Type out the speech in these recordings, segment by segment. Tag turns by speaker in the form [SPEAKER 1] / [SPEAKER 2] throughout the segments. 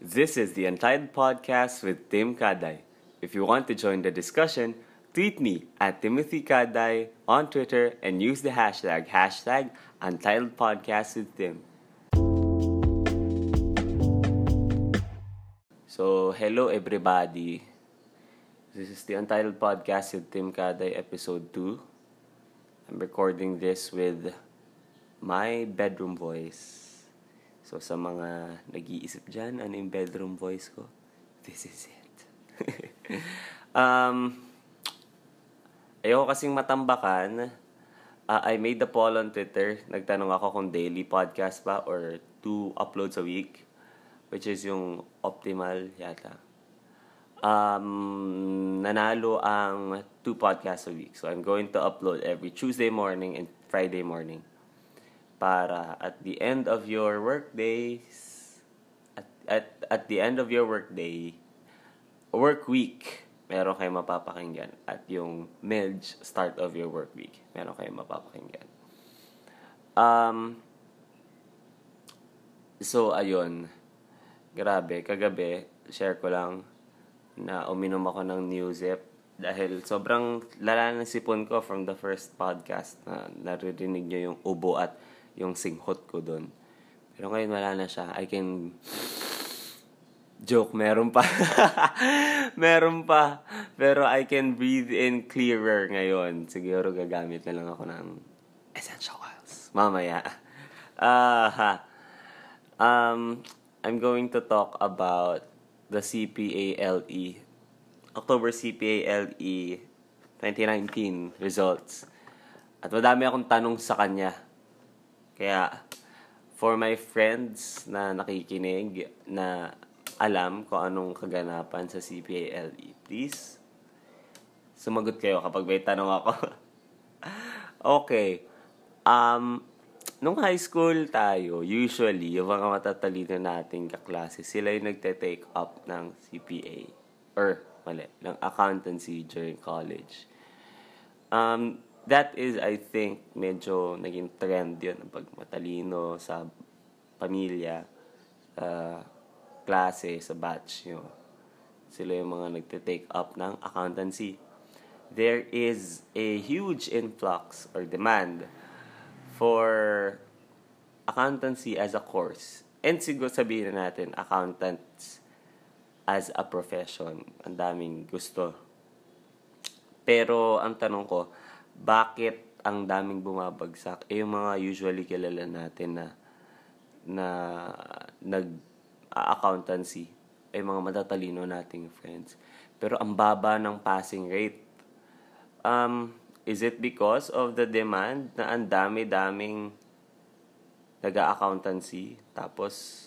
[SPEAKER 1] This is the Untitled Podcast with Tim Kaday. If you want to join the discussion, tweet me at Timothy Kaday on Twitter and use the hashtag hashtag Untitled Podcast with Tim. So, hello everybody. This is the Untitled Podcast with Tim Kaday, episode 2. I'm recording this with my bedroom voice. So, sa mga nag-iisip dyan, ano yung bedroom voice ko? This is it. um, ayoko kasing matambakan. Uh, I made the poll on Twitter. Nagtanong ako kung daily podcast ba or two uploads a week. Which is yung optimal yata. Um, nanalo ang two podcasts a week. So, I'm going to upload every Tuesday morning and Friday morning para at the end of your workdays at, at, at the end of your workday work week meron kayong mapapakinggan. At yung mid start of your work week meron kayong mapapakinggan. Um so ayun. Grabe kagabi share ko lang na uminom ako ng Newzip dahil sobrang lala ng sipon ko from the first podcast na naririnig nyo yung ubo at yung singhot ko doon. Pero ngayon wala na siya. I can... Joke, meron pa. meron pa. Pero I can breathe in clearer ngayon. Siguro gagamit na lang ako ng essential oils. Mamaya. Uh, ha. Um, I'm going to talk about the CPALE. October CPALE 2019 results. At madami akong tanong sa kanya kaya, for my friends na nakikinig, na alam kung anong kaganapan sa CPALE, please, sumagot kayo kapag may tanong ako. okay. Um, nung high school tayo, usually, yung mga matatalino nating kaklase, sila yung nagte-take up ng CPA. Or, mali, ng accountancy during college. Um, that is, I think, medyo naging trend yun. Pag matalino sa pamilya, sa klase, sa batch nyo. Sila yung mga nagte-take up ng accountancy. There is a huge influx or demand for accountancy as a course. And siguro sabihin na natin, accountants as a profession. Ang daming gusto. Pero ang tanong ko, bakit ang daming bumabagsak? Eh, yung mga usually kilala natin na na nag-accountancy ay mga matatalino nating friends. Pero ang baba ng passing rate. Um, is it because of the demand na ang dami-daming nag-accountancy tapos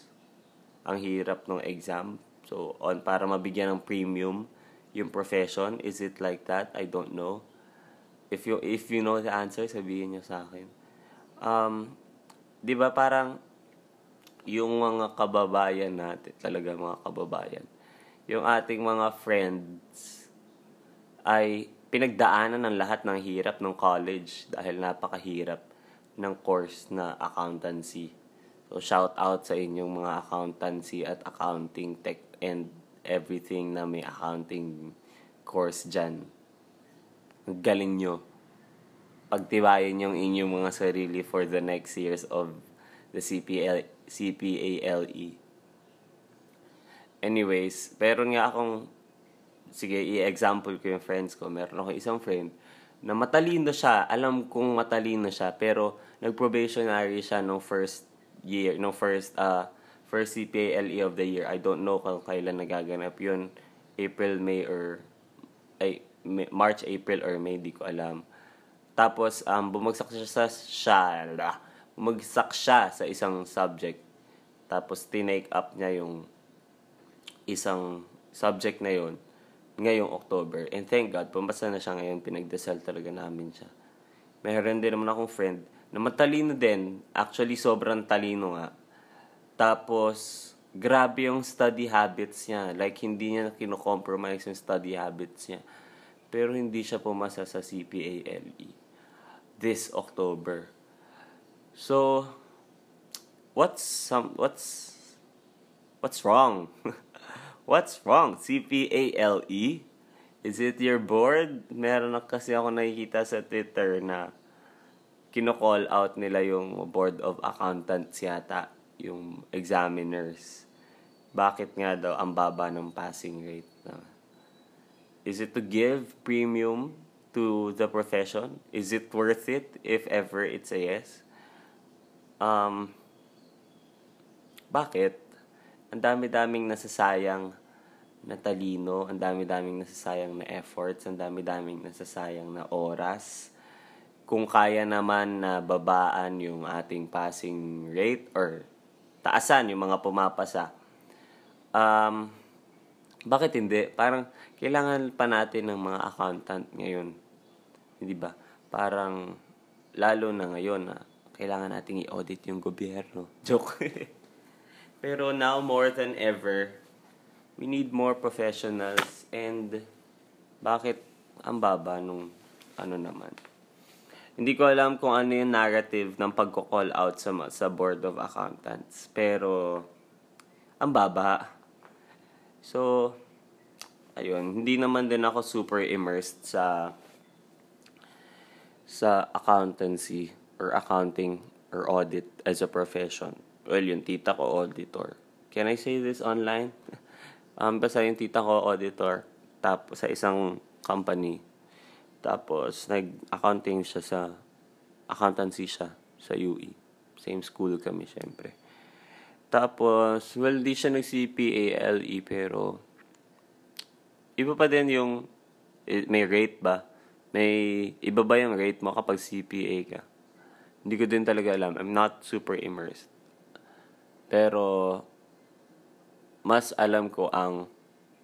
[SPEAKER 1] ang hirap ng exam? So, on para mabigyan ng premium yung profession, is it like that? I don't know if you if you know the answer, sabihin niyo sa akin. Um, 'di ba parang yung mga kababayan natin, talaga mga kababayan, yung ating mga friends ay pinagdaanan ng lahat ng hirap ng college dahil napakahirap ng course na accountancy. So, shout out sa inyong mga accountancy at accounting tech and everything na may accounting course dyan galing nyo. Pagtibayin yung inyong mga sarili for the next years of the CPL, CPALE. Anyways, pero nga akong, sige, i-example ko yung friends ko. Meron ako isang friend na matalino siya. Alam kong matalino siya, pero nag-probationary siya no first year, no first, uh, first CPALE of the year. I don't know kung kailan nagaganap yun. April, May, or ay, March, April, or May, di ko alam. Tapos, um, bumagsak siya sa siya, bumagsak siya sa isang subject. Tapos, tinake up niya yung isang subject na yon ngayong October. And thank God, pumasa na siya ngayon. Pinagdasal talaga namin siya. Meron din naman akong friend na matalino din. Actually, sobrang talino nga. Tapos, grabe yung study habits niya. Like, hindi niya kino-compromise yung study habits niya pero hindi siya pumasa sa CPALE this October. So, what's some what's What's wrong? What's wrong? C-P-A-L-E? Is it your board? Meron na kasi ako nakikita sa Twitter na kino-call out nila yung board of accountants yata, yung examiners. Bakit nga daw ang baba ng passing rate? Na? Is it to give premium to the profession? Is it worth it if ever it's a yes? Um, bakit? Ang dami-daming nasasayang na talino, ang dami-daming nasasayang na efforts, ang dami-daming nasasayang na oras. Kung kaya naman na babaan yung ating passing rate or taasan yung mga pumapasa, um, bakit hindi? Parang kailangan pa natin ng mga accountant ngayon. Hindi ba? Parang lalo na ngayon na kailangan nating i-audit yung gobyerno. Joke. Pero now more than ever, we need more professionals and bakit ang baba nung ano naman. Hindi ko alam kung ano yung narrative ng pagko-call out sa, sa Board of Accountants. Pero, ang baba. So, ayun, hindi naman din ako super immersed sa sa accountancy or accounting or audit as a profession. Well, yung tita ko auditor. Can I say this online? Um, basta yung tita ko, auditor. Tapos, sa isang company. Tapos, nag-accounting siya sa, accountancy siya sa UE. Same school kami, syempre. Tapos, well, di siya nag-CPA, LE, pero, iba pa din yung, eh, may rate ba? May, iba ba yung rate mo kapag CPA ka? Hindi ko din talaga alam. I'm not super immersed. Pero, mas alam ko ang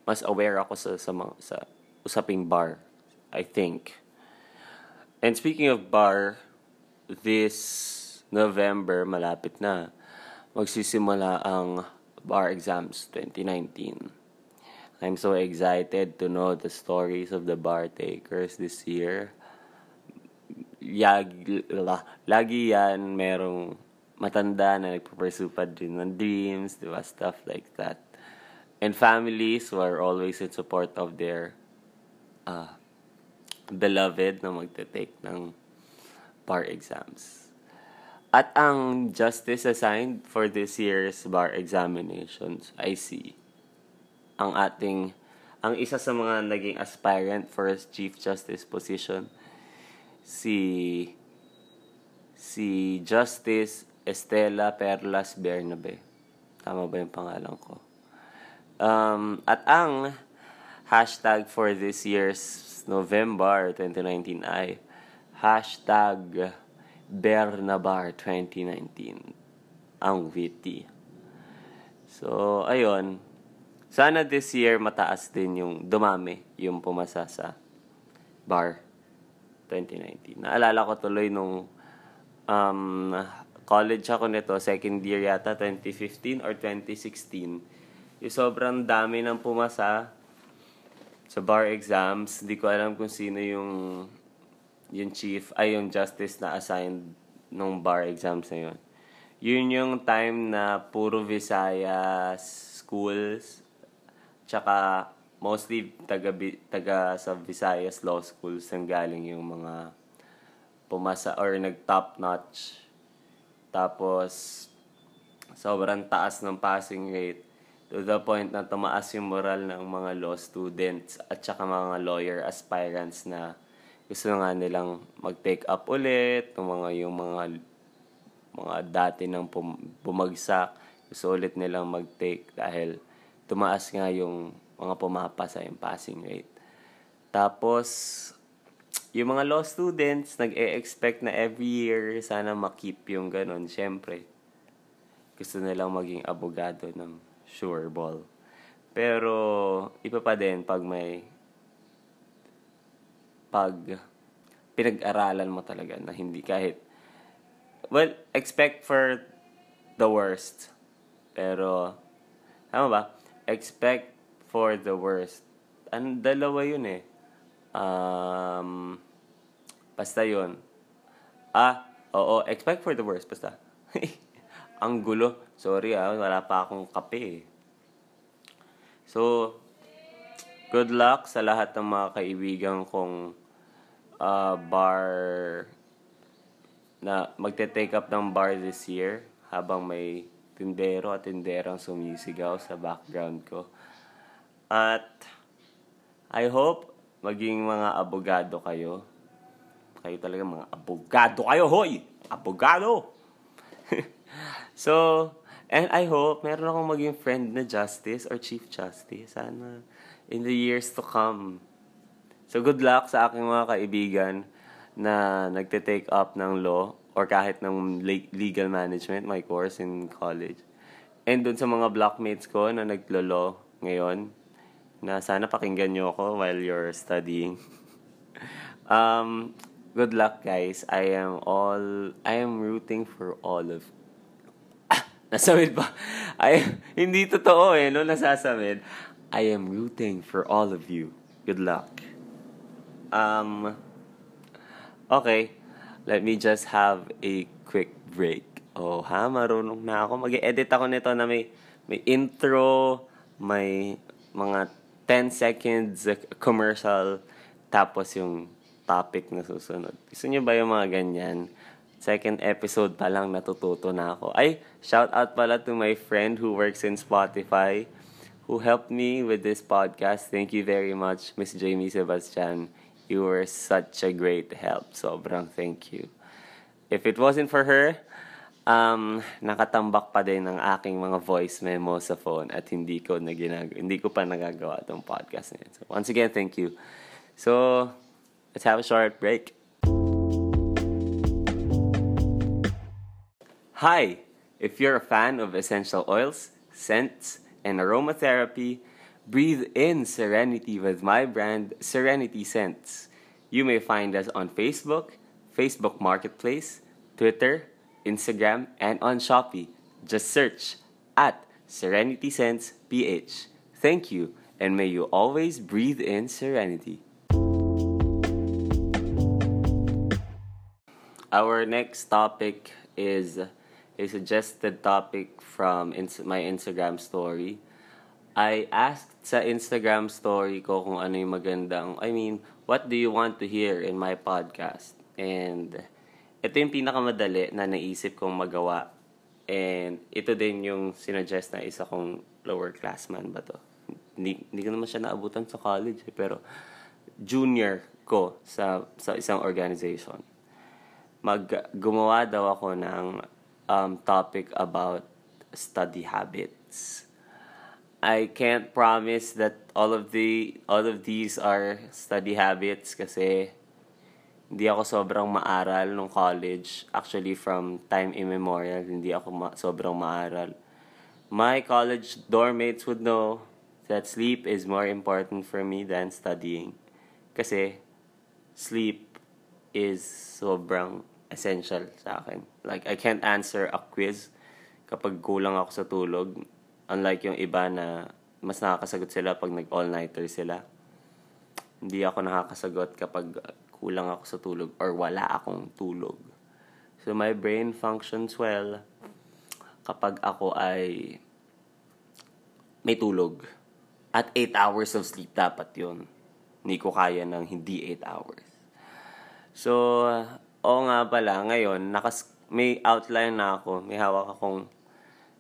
[SPEAKER 1] mas aware ako sa sa, mga, sa usaping bar I think and speaking of bar this November malapit na magsisimula ang bar exams 2019 I'm so excited to know the stories of the bar takers this year Yag, lagi yan merong matanda na nagpo-pursue pa din ng dreams, di ba? Stuff like that. And families who are always in support of their uh, beloved na magte-take ng bar exams. At ang justice assigned for this year's bar examinations, I see, ang ating, ang isa sa mga naging aspirant for Chief Justice position, si si Justice Estela Perlas Bernabe. Tama ba yung pangalan ko? Um, at ang hashtag for this year's November 2019 ay hashtag Bernabar 2019 ang witty. So, ayun. Sana this year mataas din yung dumami yung pumasa sa bar 2019. Naalala ko tuloy nung um, college ako nito, second year yata, 2015 or 2016 yung sobrang dami ng pumasa sa bar exams. Hindi ko alam kung sino yung yung chief, ay yung justice na assigned nung bar exams na yun. Yun yung time na puro Visayas schools, tsaka mostly taga, taga sa Visayas law schools ang galing yung mga pumasa or nag-top notch. Tapos, sobrang taas ng passing rate to the point na tumaas yung moral ng mga law students at saka mga lawyer aspirants na gusto nga nilang mag-take up ulit, yung mga, yung mga, mga dati nang bumagsak, gusto ulit nilang mag-take dahil tumaas nga yung mga pumapasa yung passing rate. Tapos, yung mga law students, nag-e-expect na every year sana makip yung ganun. Siyempre, gusto nilang maging abogado ng sure ball. Pero, iba pa din pag may pag pinag-aralan mo talaga na hindi kahit well, expect for the worst. Pero, tama ba? Expect for the worst. Ang dalawa yun eh. Um, basta yun. Ah, oo, expect for the worst. Basta. Ang gulo. Sorry ah, wala pa akong kape eh. So, good luck sa lahat ng mga kaibigan kong uh, bar na magte-take up ng bar this year habang may tindero at tinderang sumisigaw sa background ko. At I hope maging mga abogado kayo. Kayo talaga mga abogado kayo, hoy! Abogado! so, and I hope meron akong maging friend na justice or chief justice. Sana in the years to come. So, good luck sa aking mga kaibigan na nagte-take up ng law or kahit ng legal management, my course in college. And dun sa mga blockmates ko na naglo-law ngayon, na sana pakinggan nyo ako while you're studying. um, good luck guys. I am all, I am rooting for all of Nasamid pa. Ay, hindi totoo eh, no? Nasasamid. I am rooting for all of you. Good luck. Um, okay. Let me just have a quick break. Oh, ha? Marunong na ako. Mag-edit ako nito na may, may intro, may mga 10 seconds commercial, tapos yung topic na susunod. Gusto niyo ba yung mga ganyan? second episode pa lang natututo na ako. Ay, shout out pala to my friend who works in Spotify who helped me with this podcast. Thank you very much, Miss Jamie Sebastian. You were such a great help. Sobrang thank you. If it wasn't for her, um, nakatambak pa din ang aking mga voice memo sa phone at hindi ko na ginag hindi ko pa nagagawa itong podcast na yun. So, once again, thank you. So, let's have a short break. Hi! If you're a fan of essential oils, scents, and aromatherapy, breathe in serenity with my brand Serenity Scents. You may find us on Facebook, Facebook Marketplace, Twitter, Instagram, and on Shopee. Just search at Serenity Scents PH. Thank you, and may you always breathe in serenity. Our next topic is a suggested topic from my Instagram story. I asked sa Instagram story ko kung ano yung magandang, I mean, what do you want to hear in my podcast? And ito yung pinakamadali na naisip kong magawa. And ito din yung sinuggest na isa kong lower classman ba to. Hindi, hindi ko naman siya naabutan sa college eh, pero junior ko sa sa isang organization. Mag gumawa daw ako ng um, topic about study habits. I can't promise that all of the all of these are study habits kasi hindi ako sobrang maaral nung college. Actually, from time immemorial, hindi ako ma- sobrang maaral. My college dorm mates would know that sleep is more important for me than studying. Kasi sleep is sobrang essential sa akin. Like, I can't answer a quiz kapag kulang ako sa tulog. Unlike yung iba na mas nakakasagot sila pag nag-all-nighter sila. Hindi ako nakakasagot kapag kulang ako sa tulog or wala akong tulog. So, my brain functions well kapag ako ay may tulog. At 8 hours of sleep dapat yon Hindi ko kaya ng hindi 8 hours. So, Oo nga pala, ngayon, nakas may outline na ako. May hawak akong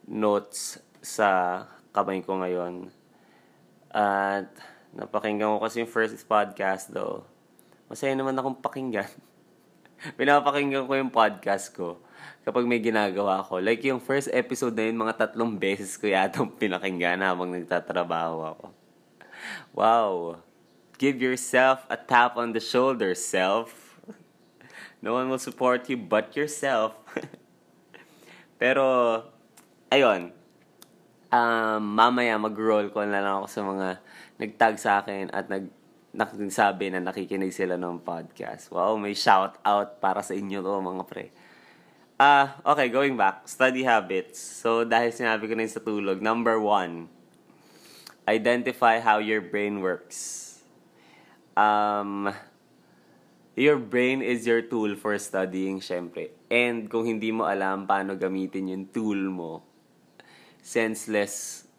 [SPEAKER 1] notes sa kamay ko ngayon. At napakinggan ko kasi yung first podcast do. Masaya naman akong pakinggan. Pinapakinggan ko yung podcast ko kapag may ginagawa ako. Like yung first episode na yun, mga tatlong beses ko yata pinakinggan habang nagtatrabaho ako. Wow! Give yourself a tap on the shoulder, self. No one will support you but yourself. Pero, ayun. Um, mamaya mag-roll ko na lang ako sa mga nagtag sa akin at nag nagsabi na nakikinig sila ng podcast. Wow, may shout out para sa inyo to mga pre. Ah, uh, okay, going back. Study habits. So, dahil sinabi ko na sa tulog, number one, identify how your brain works. Um, your brain is your tool for studying, syempre. And kung hindi mo alam paano gamitin yung tool mo, senseless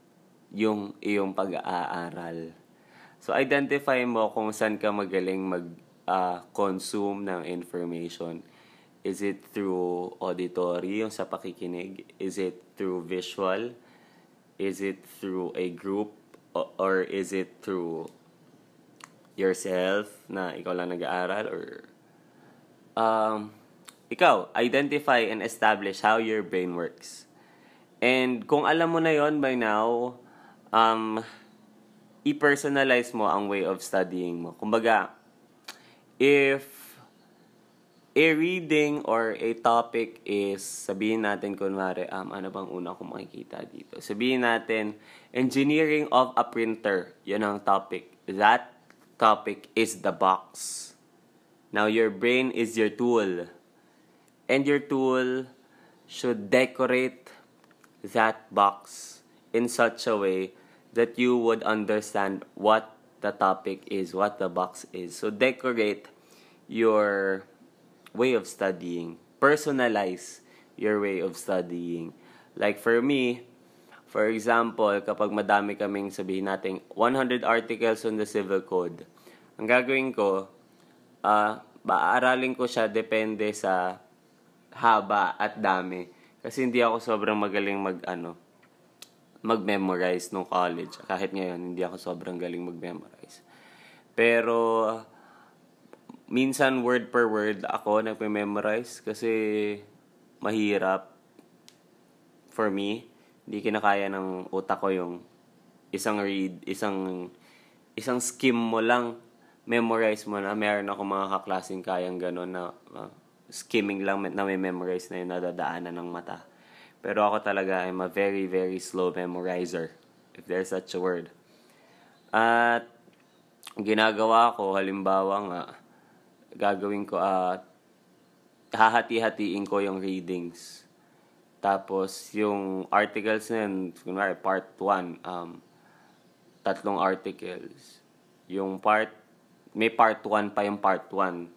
[SPEAKER 1] yung iyong pag-aaral. So, identify mo kung saan ka magaling mag-consume ng information. Is it through auditory, yung sa pakikinig? Is it through visual? Is it through a group? Or is it through yourself na ikaw lang nag-aaral? Or um, ikaw, identify and establish how your brain works. And kung alam mo na yon by now, um, i-personalize mo ang way of studying mo. Kumbaga, if a reading or a topic is, sabihin natin kunwari, um, ano bang una kong makikita dito? Sabihin natin, engineering of a printer. Yun ang topic. That topic is the box. Now, your brain is your tool. And your tool should decorate that box in such a way that you would understand what the topic is, what the box is. So decorate your way of studying. Personalize your way of studying. Like for me, for example, kapag madami kaming sabihin natin 100 articles on the civil code, ang gagawin ko, ah, baaralin ko siya depende sa haba at dami. Kasi hindi ako sobrang magaling mag ano, mag-memorize nung college. Kahit ngayon, hindi ako sobrang galing mag-memorize. Pero, minsan word per word ako nagme-memorize kasi mahirap for me. Hindi kinakaya ng utak ko yung isang read, isang isang skim mo lang, memorize mo na. Meron ako mga kaklaseng kayang gano'n na uh, skimming lang na may memorize na yung nadadaanan ng mata. Pero ako talaga, I'm a very, very slow memorizer, if there's such a word. At ginagawa ko, halimbawa nga, gagawin ko, at hahati-hatiin ko yung readings. Tapos, yung articles na yun, kunwari, part 1, um, tatlong articles. Yung part, may part 1 pa yung part 1.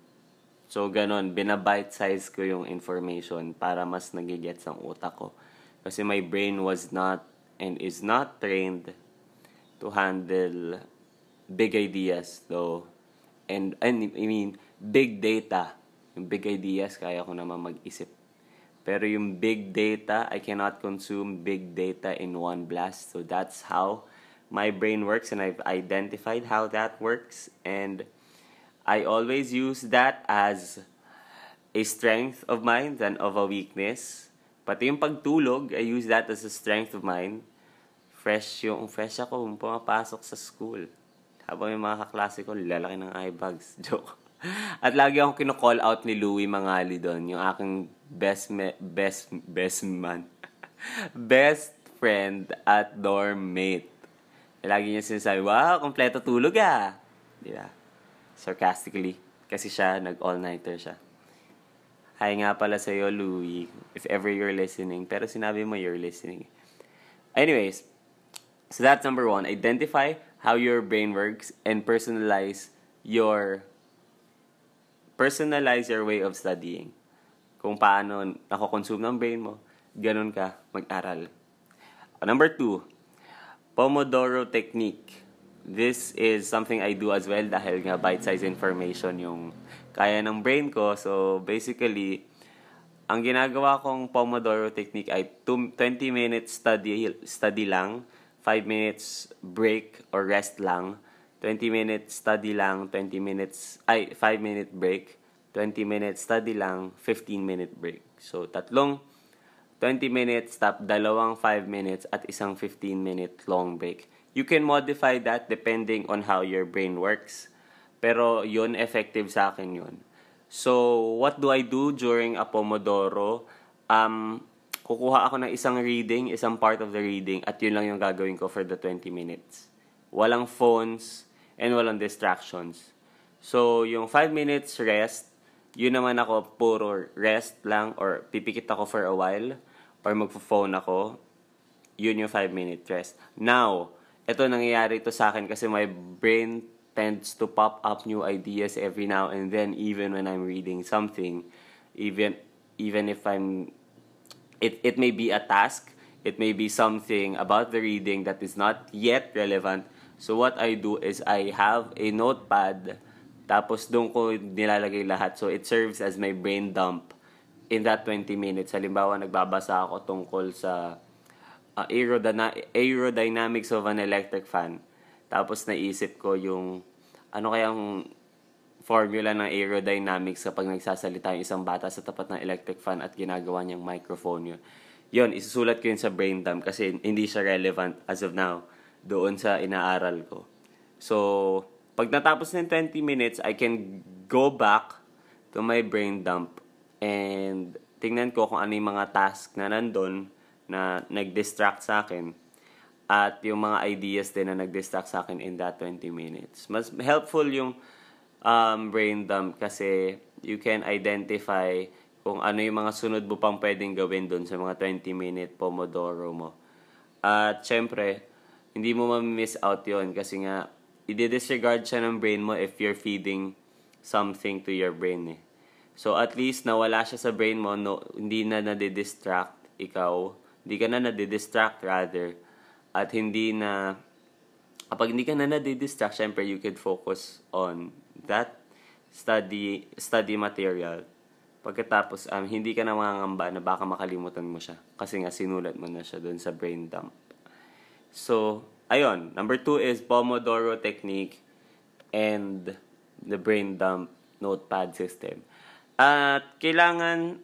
[SPEAKER 1] So, ganun, binabite size ko yung information para mas nagigets ang utak ko. Kasi my brain was not and is not trained to handle big ideas though. And, and I mean, big data. Yung big ideas, kaya ko naman mag-isip. Pero yung big data, I cannot consume big data in one blast. So that's how my brain works and I've identified how that works. And I always use that as a strength of mine than of a weakness. Pati yung pagtulog, I use that as a strength of mine. Fresh yung, fresh ako kung pumapasok sa school. Habang yung mga kaklase ko, lalaki ng eye bags. Joke. At lagi akong kino-call out ni Louie Mangali doon, yung aking best me, best best man. best friend at dorm mate. Lagi niya sinasabi, wow, kompleto tulog ah. Di ba? Sarcastically. Kasi siya, nag-all-nighter siya. Hi nga pala sa'yo, Louie, if ever you're listening. Pero sinabi mo you're listening. Anyways, so that's number one. Identify how your brain works and personalize your personalize your way of studying. Kung paano nako-consume ng brain mo, ganun ka mag-aral. Number two, Pomodoro technique. This is something I do as well dahil nga bite-sized information yung kaya ng brain ko. So, basically, ang ginagawa kong Pomodoro technique ay 20 minutes study, study lang, 5 minutes break or rest lang, 20 minutes study lang, 20 minutes, ay, 5 minute break, 20 minutes study lang, 15 minute break. So, tatlong 20 minutes, tap dalawang 5 minutes at isang 15 minute long break. You can modify that depending on how your brain works. Pero yun, effective sa akin yun. So, what do I do during a Pomodoro? Um, kukuha ako ng isang reading, isang part of the reading, at yun lang yung gagawin ko for the 20 minutes. Walang phones, and walang distractions. So, yung 5 minutes rest, yun naman ako, puro rest lang, or pipikit ako for a while, or magpo-phone ako, yun yung 5 minute rest. Now, ito nangyayari to sa akin kasi my brain tends to pop up new ideas every now and then even when I'm reading something even even if I'm it it may be a task It may be something about the reading that is not yet relevant. So what I do is I have a notepad tapos doon ko nilalagay lahat. So it serves as my brain dump in that 20 minutes. Halimbawa, nagbabasa ako tungkol sa uh, aerodyna- aerodynamics of an electric fan. Tapos naisip ko yung ano kayang formula ng aerodynamics kapag nagsasalita yung isang bata sa tapat ng electric fan at ginagawa niyang microphone yun. Yun, isusulat ko yun sa brain dump kasi hindi siya relevant as of now doon sa inaaral ko. So, pag natapos ng 20 minutes, I can go back to my brain dump and tingnan ko kung ano yung mga task na nandun na nag-distract sa akin at yung mga ideas din na nag-distract sa akin in that 20 minutes. Mas helpful yung um, brain dump kasi you can identify kung ano yung mga sunod mo pang pwedeng gawin doon sa mga 20-minute Pomodoro mo. At syempre, hindi mo ma-miss out yon kasi nga, i-disregard siya ng brain mo if you're feeding something to your brain eh. So at least nawala siya sa brain mo, no, hindi na nade-distract ikaw, hindi ka na nade-distract rather, at hindi na, kapag hindi ka na nade-distract, syempre you could focus on that study study material Pagkatapos, um, hindi ka na mangangamba na baka makalimutan mo siya. Kasi nga, sinulat mo na siya doon sa brain dump. So, ayun. Number two is Pomodoro technique and the brain dump notepad system. At kailangan,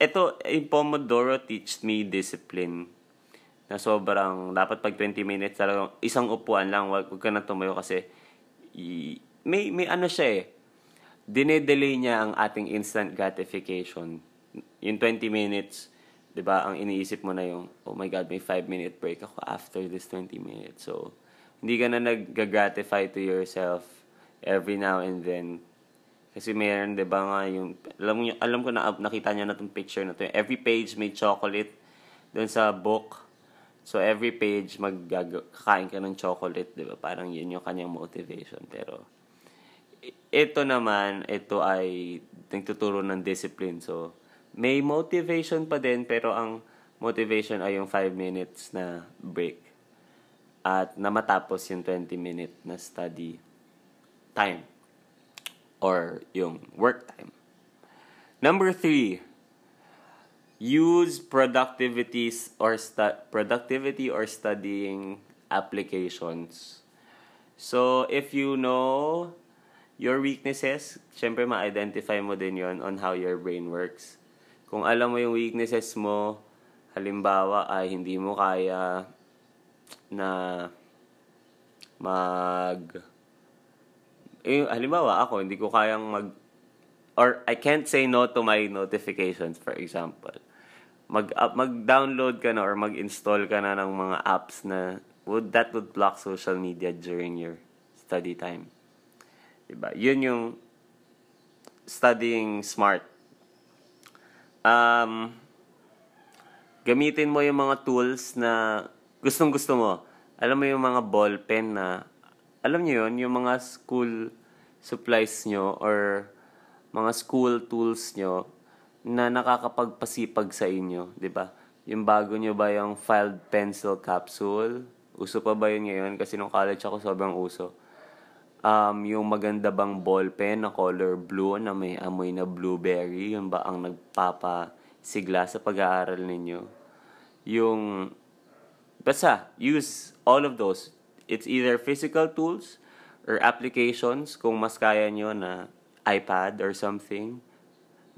[SPEAKER 1] ito, yung Pomodoro teach me discipline na sobrang, dapat pag 20 minutes talagang isang upuan lang, wag, wag ka na tumayo kasi y- may, may ano siya eh, dinedelay niya ang ating instant gratification. Yung 20 minutes, 'di ba? Ang iniisip mo na yung, oh my god, may 5 minute break ako after this 20 minutes. So, hindi ka na nag-gratify to yourself every now and then. Kasi mayroon, 'di ba nga yung alam mo alam ko na nakita niyo na tong picture na to. Every page may chocolate doon sa book. So every page magkakain ka ng chocolate, 'di ba? Parang 'yun yung kanyang motivation. Pero ito naman, ito ay nagtuturo ng discipline. So, may motivation pa din, pero ang motivation ay yung 5 minutes na break. At na matapos yung 20 minute na study time. Or yung work time. Number three, use productivities or stu- productivity or studying applications. So, if you know your weaknesses, syempre ma-identify mo din yon on how your brain works. Kung alam mo yung weaknesses mo, halimbawa ay hindi mo kaya na mag eh, halimbawa ako, hindi ko kayang mag or I can't say no to my notifications for example. Mag uh, mag-download ka na or mag-install ka na ng mga apps na would that would block social media during your study time. Diba? Yun yung studying smart. Um, gamitin mo yung mga tools na gustong gusto mo. Alam mo yung mga ball pen na, alam niyo yun, yung mga school supplies nyo or mga school tools nyo na nakakapagpasipag sa inyo, di ba? Yung bago nyo ba yung filed pencil capsule? Uso pa ba yun ngayon? Kasi nung college ako sobrang uso um, yung maganda bang ballpen na color blue na may amoy na blueberry, yun ba ang nagpapasigla sa pag-aaral ninyo? Yung, basta, use all of those. It's either physical tools or applications kung mas kaya nyo na iPad or something.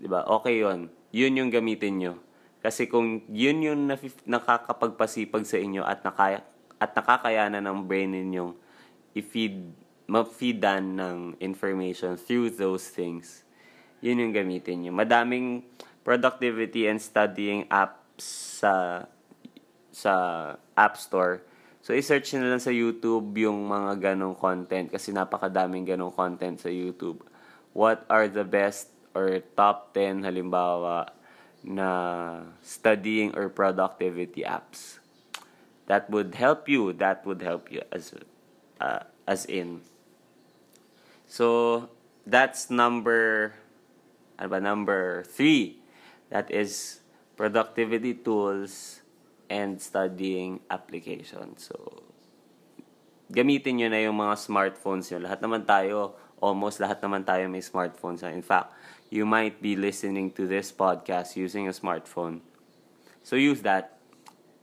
[SPEAKER 1] Di ba? Okay yon Yun yung gamitin nyo. Kasi kung yun yung nakakapagpasipag sa inyo at, nakaya, at nakakayanan ng brain ninyong i-feed ma-feedan ng information through those things, yun yung gamitin nyo. Madaming productivity and studying apps sa sa App Store. So, i-search nyo lang sa YouTube yung mga ganong content kasi napakadaming ganong content sa YouTube. What are the best or top 10 halimbawa na studying or productivity apps? That would help you. That would help you as uh, as in So, that's number, ano ba, number three. That is productivity tools and studying application. So, gamitin nyo na yung mga smartphones nyo. Lahat naman tayo, almost lahat naman tayo may smartphones. In fact, you might be listening to this podcast using a smartphone. So, use that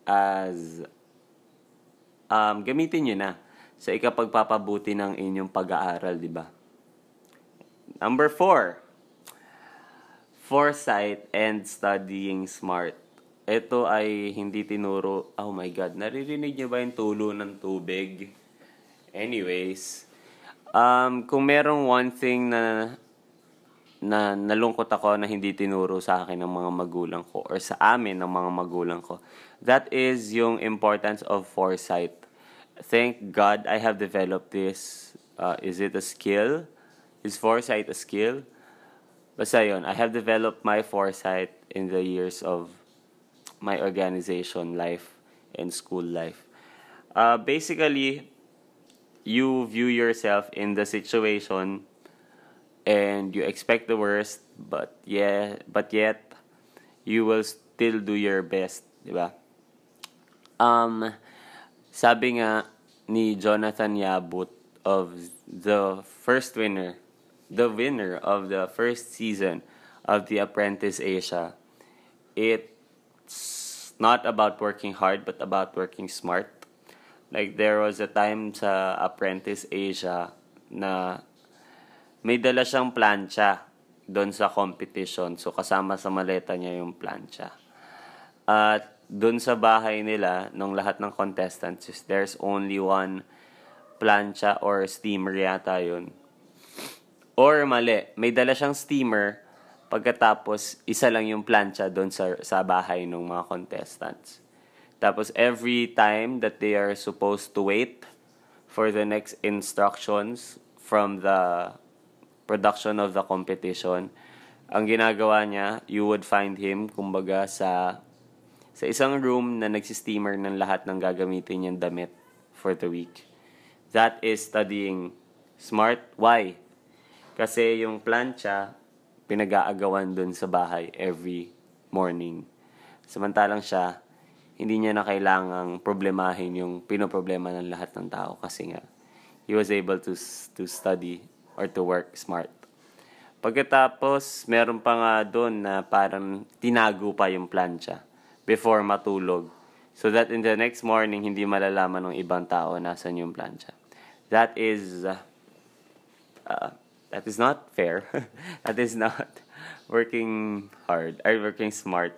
[SPEAKER 1] as um, gamitin nyo na sa ikapagpapabuti ng inyong pag-aaral, di ba? Number four, foresight and studying smart. Ito ay hindi tinuro, oh my God, naririnig niyo ba yung tulo ng tubig? Anyways, um, kung merong one thing na na nalungkot ako na hindi tinuro sa akin ng mga magulang ko or sa amin ng mga magulang ko, that is yung importance of foresight. Thank God I have developed this. Uh, is it a skill? Is foresight a skill? Basta yun, I have developed my foresight in the years of my organization life and school life. Uh, basically, you view yourself in the situation and you expect the worst, but yeah, but yet you will still do your best, di? Um, sabi nga ni Jonathan Yabut of the first winner, the winner of the first season of The Apprentice Asia, it's not about working hard but about working smart. Like there was a time sa Apprentice Asia na may dala siyang plancha doon sa competition. So kasama sa maleta niya yung plancha. At doon sa bahay nila, nung lahat ng contestants, there's only one plancha or steamer yata yun. Or mali, may dala siyang steamer, pagkatapos isa lang yung plancha doon sa, sa bahay ng mga contestants. Tapos every time that they are supposed to wait for the next instructions from the production of the competition, ang ginagawa niya, you would find him, kumbaga, sa sa isang room na nagsisteamer ng lahat ng gagamitin niyang damit for the week. That is studying smart. Why? Kasi yung plancha, pinag-aagawan dun sa bahay every morning. Samantalang siya, hindi niya na kailangang problemahin yung pinoproblema ng lahat ng tao kasi nga he was able to to study or to work smart. Pagkatapos, meron pa nga doon na parang tinago pa yung plancha before matulog. So that in the next morning, hindi malalaman ng ibang tao nasan yung plancha. That is, uh, uh, that is not fair. that is not working hard, or working smart.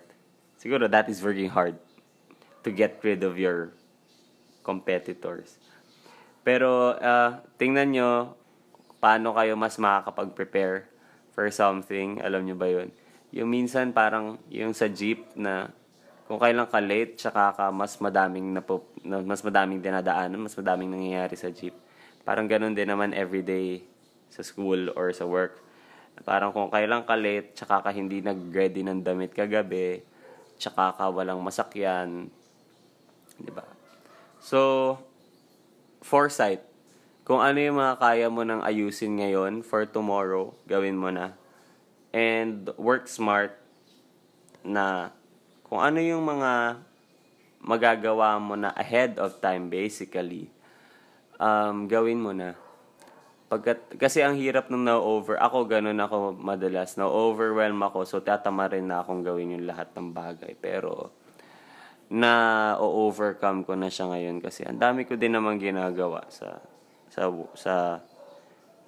[SPEAKER 1] Siguro that is working hard to get rid of your competitors. Pero uh, tingnan nyo paano kayo mas makakapag-prepare for something. Alam nyo ba yun? Yung minsan parang yung sa jeep na kung kailan ka late, tsaka ka mas madaming na mas madaming dinadaanan, mas madaming nangyayari sa jeep. Parang ganun din naman everyday sa school or sa work. Parang kung kailan ka late, tsaka ka hindi nag-ready ng damit kagabi, tsaka ka walang masakyan, 'di ba? So, foresight. Kung ano yung mga kaya mo nang ayusin ngayon for tomorrow, gawin mo na. And work smart na kung ano yung mga magagawa mo na ahead of time basically, um, gawin mo na. Pagkat, kasi ang hirap nung na-over, ako ganun ako madalas, na-overwhelm ako, so tatama rin na akong gawin yung lahat ng bagay. Pero, na o-overcome ko na siya ngayon kasi ang dami ko din naman ginagawa sa sa sa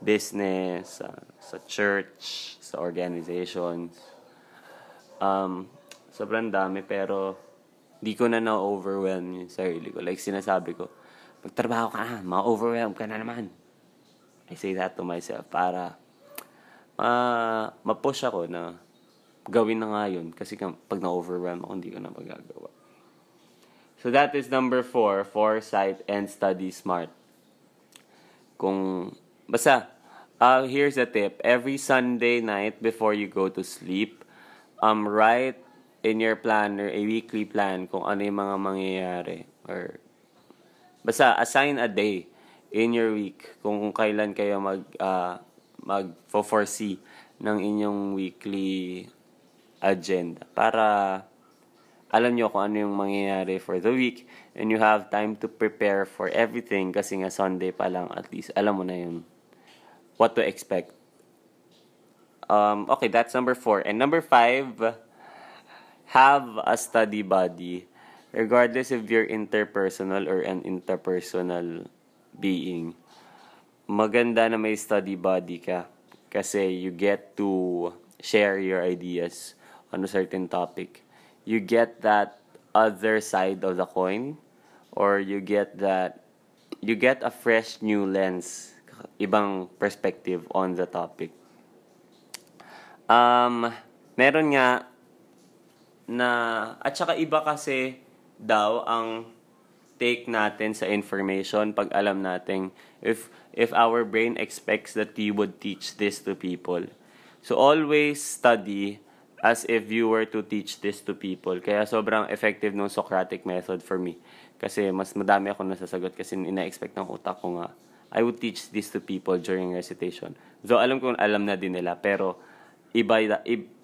[SPEAKER 1] business, sa, sa church, sa organizations. Um, sobrang dami pero di ko na na-overwhelm yung sarili ko. Like sinasabi ko, magtrabaho ka na, ma-overwhelm ka na naman. I say that to myself para ma-push ako na gawin na nga yun. Kasi pag na-overwhelm ako, hindi ko na magagawa. So that is number four, foresight and study smart. Kung, basta, uh, here's a tip. Every Sunday night before you go to sleep, um, write in your planner a weekly plan kung ano yung mga mangyayari. Or, basta, assign a day in your week kung kailan kayo mag, uh, mag-foresee ng inyong weekly agenda. Para, alam nyo kung ano yung mangyayari for the week and you have time to prepare for everything kasi nga Sunday pa lang at least alam mo na yun what to expect. Um, okay, that's number four. And number five, have a study buddy. Regardless if you're interpersonal or an interpersonal being, maganda na may study buddy ka. Kasi you get to share your ideas on a certain topic you get that other side of the coin or you get that you get a fresh new lens ibang perspective on the topic um meron nga na at saka iba kasi daw ang take natin sa information pag alam natin if if our brain expects that you would teach this to people so always study as if you were to teach this to people. Kaya sobrang effective nung Socratic method for me. Kasi mas madami ako nasasagot kasi ina-expect ng utak ko nga. I would teach this to people during recitation. So alam ko alam na din nila pero iba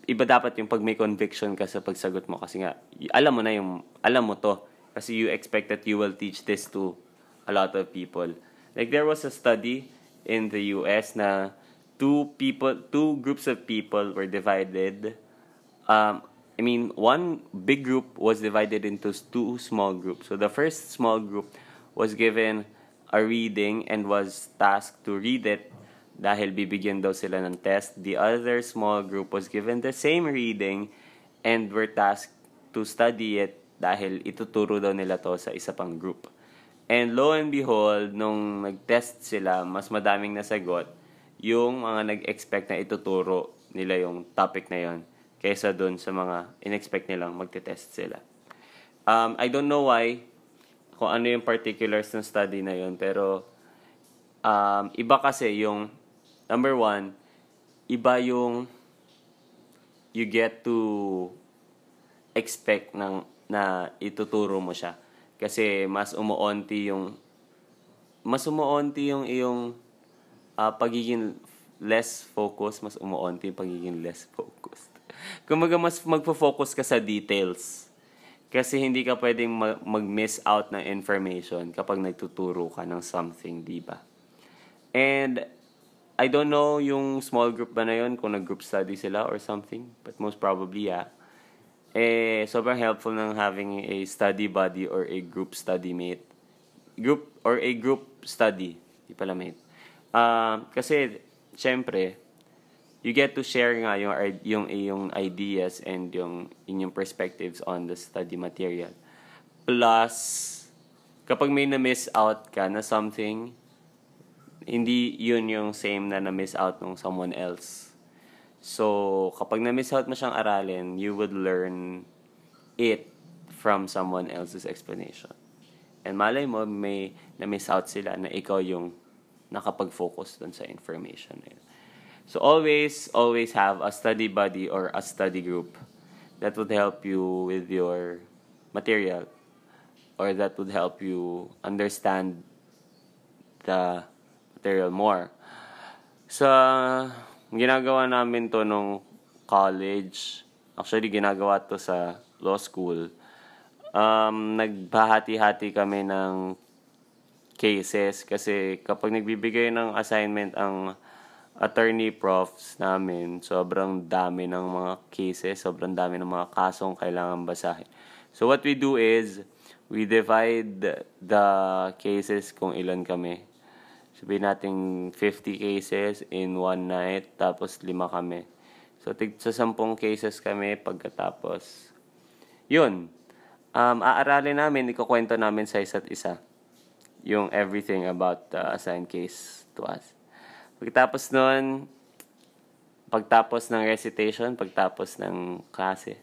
[SPEAKER 1] iba dapat yung pag may conviction ka sa pagsagot mo kasi nga alam mo na yung alam mo to kasi you expect that you will teach this to a lot of people. Like there was a study in the US na two people two groups of people were divided um, I mean, one big group was divided into two small groups. So the first small group was given a reading and was tasked to read it dahil bibigyan daw sila ng test. The other small group was given the same reading and were tasked to study it dahil ituturo daw nila to sa isa pang group. And lo and behold, nung nag-test sila, mas madaming nasagot yung mga nag-expect na ituturo nila yung topic na yon kaysa doon sa mga in-expect nilang magte-test sila. Um, I don't know why, kung ano yung particulars ng study na yun, pero um, iba kasi yung, number one, iba yung you get to expect ng, na ituturo mo siya. Kasi mas umuonti yung mas umuonti yung iyong uh, pagiging less focus, mas umuonti yung pagiging less focused. Kumaga mas magfo-focus ka sa details. Kasi hindi ka pwedeng mag-miss out ng information kapag nagtuturo ka ng something, di ba? And I don't know yung small group ba na yun, kung nag-group study sila or something. But most probably, yeah. Eh, sobrang helpful ng having a study buddy or a group study mate. Group or a group study. Di pala mate. Uh, kasi, syempre, you get to share nga yung yung yung ideas and yung inyong perspectives on the study material. Plus kapag may na-miss out ka na something, hindi yun yung same na na-miss out ng someone else. So, kapag na-miss out mo siyang aralin, you would learn it from someone else's explanation. And malay mo, may na-miss out sila na ikaw yung nakapag-focus dun sa information na yun. So always, always have a study buddy or a study group that would help you with your material or that would help you understand the material more. Sa ginagawa namin to nung college, actually ginagawa to sa law school, um, nagbahati-hati kami ng cases kasi kapag nagbibigay ng assignment ang attorney profs namin, sobrang dami ng mga cases, sobrang dami ng mga kasong kailangan basahin. So what we do is, we divide the cases kung ilan kami. Sabihin natin 50 cases in one night, tapos lima kami. So tig sa 10 cases kami pagkatapos. Yun. Um, aaralin namin, ikukwento namin sa isa't isa yung everything about the assigned case to us. Pagkatapos nun, pagtapos ng recitation, pagtapos ng klase,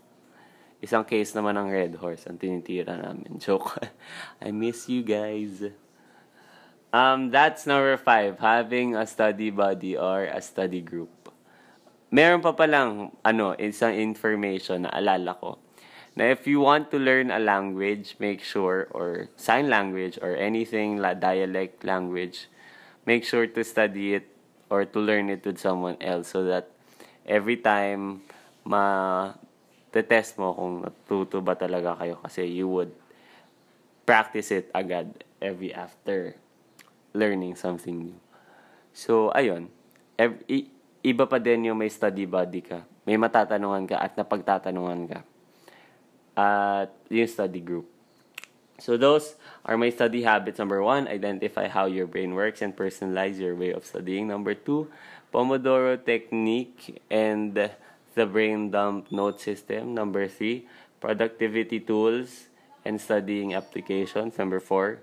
[SPEAKER 1] isang case naman ng Red Horse ang tinitira namin. Joke. I miss you guys. Um, that's number five, having a study buddy or a study group. Meron pa palang, ano, isang information na alala ko. Na if you want to learn a language, make sure, or sign language, or anything, la dialect language, make sure to study it or to learn it with someone else so that every time ma test mo kung natuto ba talaga kayo kasi you would practice it agad every after learning something new. So, ayun. Every, iba pa din yung may study buddy ka. May matatanungan ka at napagtatanungan ka. At yung study group. So those are my study habits. Number one, identify how your brain works and personalize your way of studying. Number two, Pomodoro technique and the brain dump note system. Number three, productivity tools and studying applications. Number four,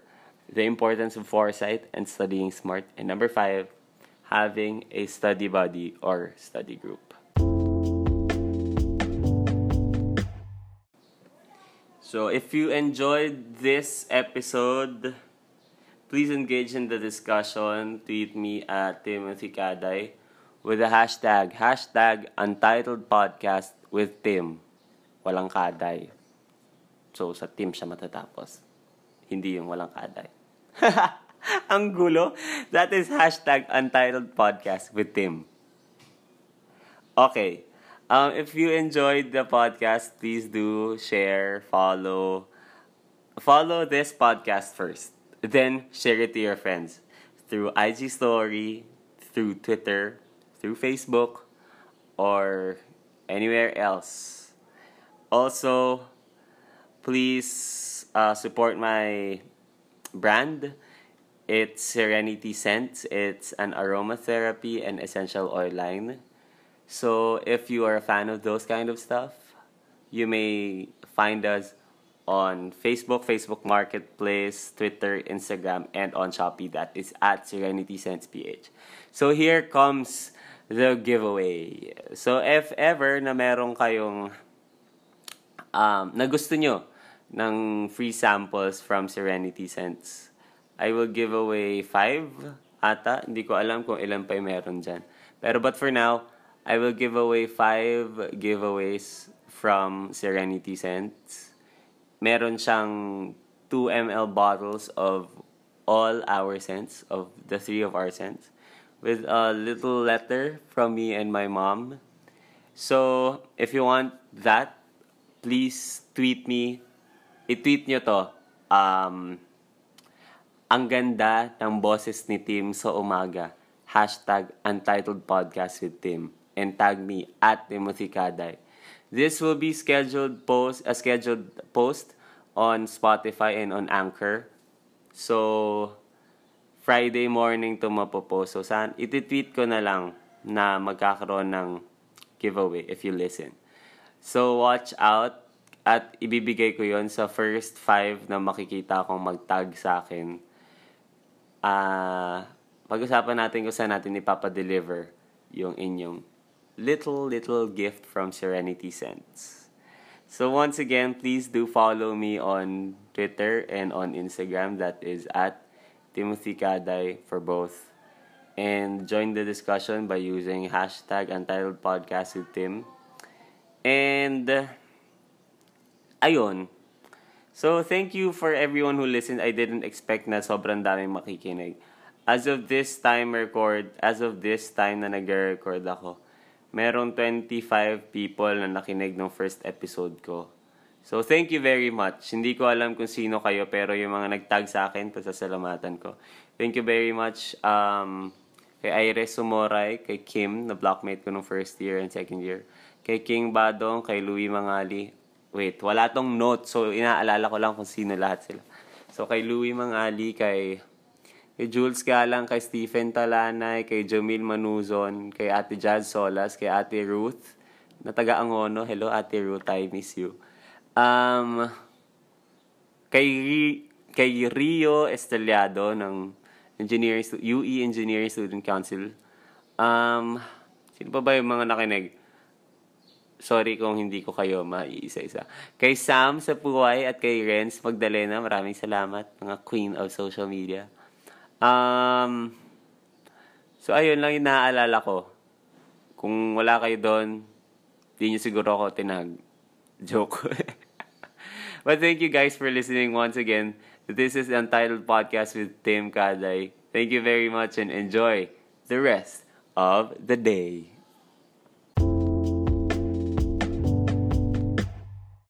[SPEAKER 1] the importance of foresight and studying smart. And number five, having a study buddy or study group. So if you enjoyed this episode, please engage in the discussion. Tweet me at Timothy Kaday with the hashtag, hashtag Untitled Podcast with Tim. Walang Kaday. So sa Tim siya matatapos. Hindi yung walang Kaday. Ang gulo. That is hashtag Untitled Podcast with Tim. Okay. Um, if you enjoyed the podcast, please do share, follow. Follow this podcast first. Then share it to your friends through IG story, through Twitter, through Facebook, or anywhere else. Also, please uh, support my brand. It's Serenity Scents. It's an aromatherapy and essential oil line. So if you are a fan of those kind of stuff, you may find us on Facebook, Facebook Marketplace, Twitter, Instagram, and on Shopee. That is at Serenity Sense PH. So here comes the giveaway. So if ever na meron kayong um, na gusto nyo ng free samples from Serenity Sense, I will give away five ata. Hindi ko alam kung ilan pa yung meron dyan. Pero but for now, I will give away five giveaways from Serenity Scents. Meron siyang 2 ml bottles of all our scents, of the three of our scents, with a little letter from me and my mom. So, if you want that, please tweet me. I-tweet nyo to. Um, ang ganda ng boses ni Tim sa umaga. Hashtag Untitled Podcast with Tim and tag me at Timothy Kaday. This will be scheduled post a scheduled post on Spotify and on Anchor. So Friday morning to mapopost. So saan iti-tweet ko na lang na magkakaroon ng giveaway if you listen. So watch out at ibibigay ko yon sa first five na makikita kong mag-tag sa akin. Ah, uh, pag-usapan natin kung saan natin ipapadeliver yung inyong little, little gift from Serenity Scents. So once again, please do follow me on Twitter and on Instagram. That is at Timothy Kaday for both. And join the discussion by using hashtag Untitled Podcast with Tim. And, uh, ayun. So, thank you for everyone who listened. I didn't expect na sobrang daming makikinig. As of this time record, as of this time na nag-record ako, merong 25 people na nakinig ng first episode ko. So, thank you very much. Hindi ko alam kung sino kayo, pero yung mga nagtag sa akin, pasasalamatan ko. Thank you very much um, kay Iris Sumoray, kay Kim, na blockmate ko nung first year and second year. Kay King Badong, kay Louie Mangali. Wait, wala tong note, so inaalala ko lang kung sino lahat sila. So, kay Louie Mangali, kay kay Jules Galang, kay Stephen Talanay, kay Jamil Manuzon, kay Ate Jazz Solas, kay Ate Ruth, na taga Angono. Hello, Ate Ruth, I miss you. Um, kay, kay Rio Esteliado ng Engineering, UE Engineering Student Council. Um, sino pa ba yung mga nakinig? Sorry kung hindi ko kayo maiisa-isa. Kay Sam sa Puway at kay Renz Magdalena, maraming salamat, mga queen of social media. Um, so, ayun lang yung naaalala ko. Kung wala kayo doon, di nyo siguro ako tinag. Joke. But thank you guys for listening once again. This is Untitled Podcast with Tim Kaday. Thank you very much and enjoy the rest of the day.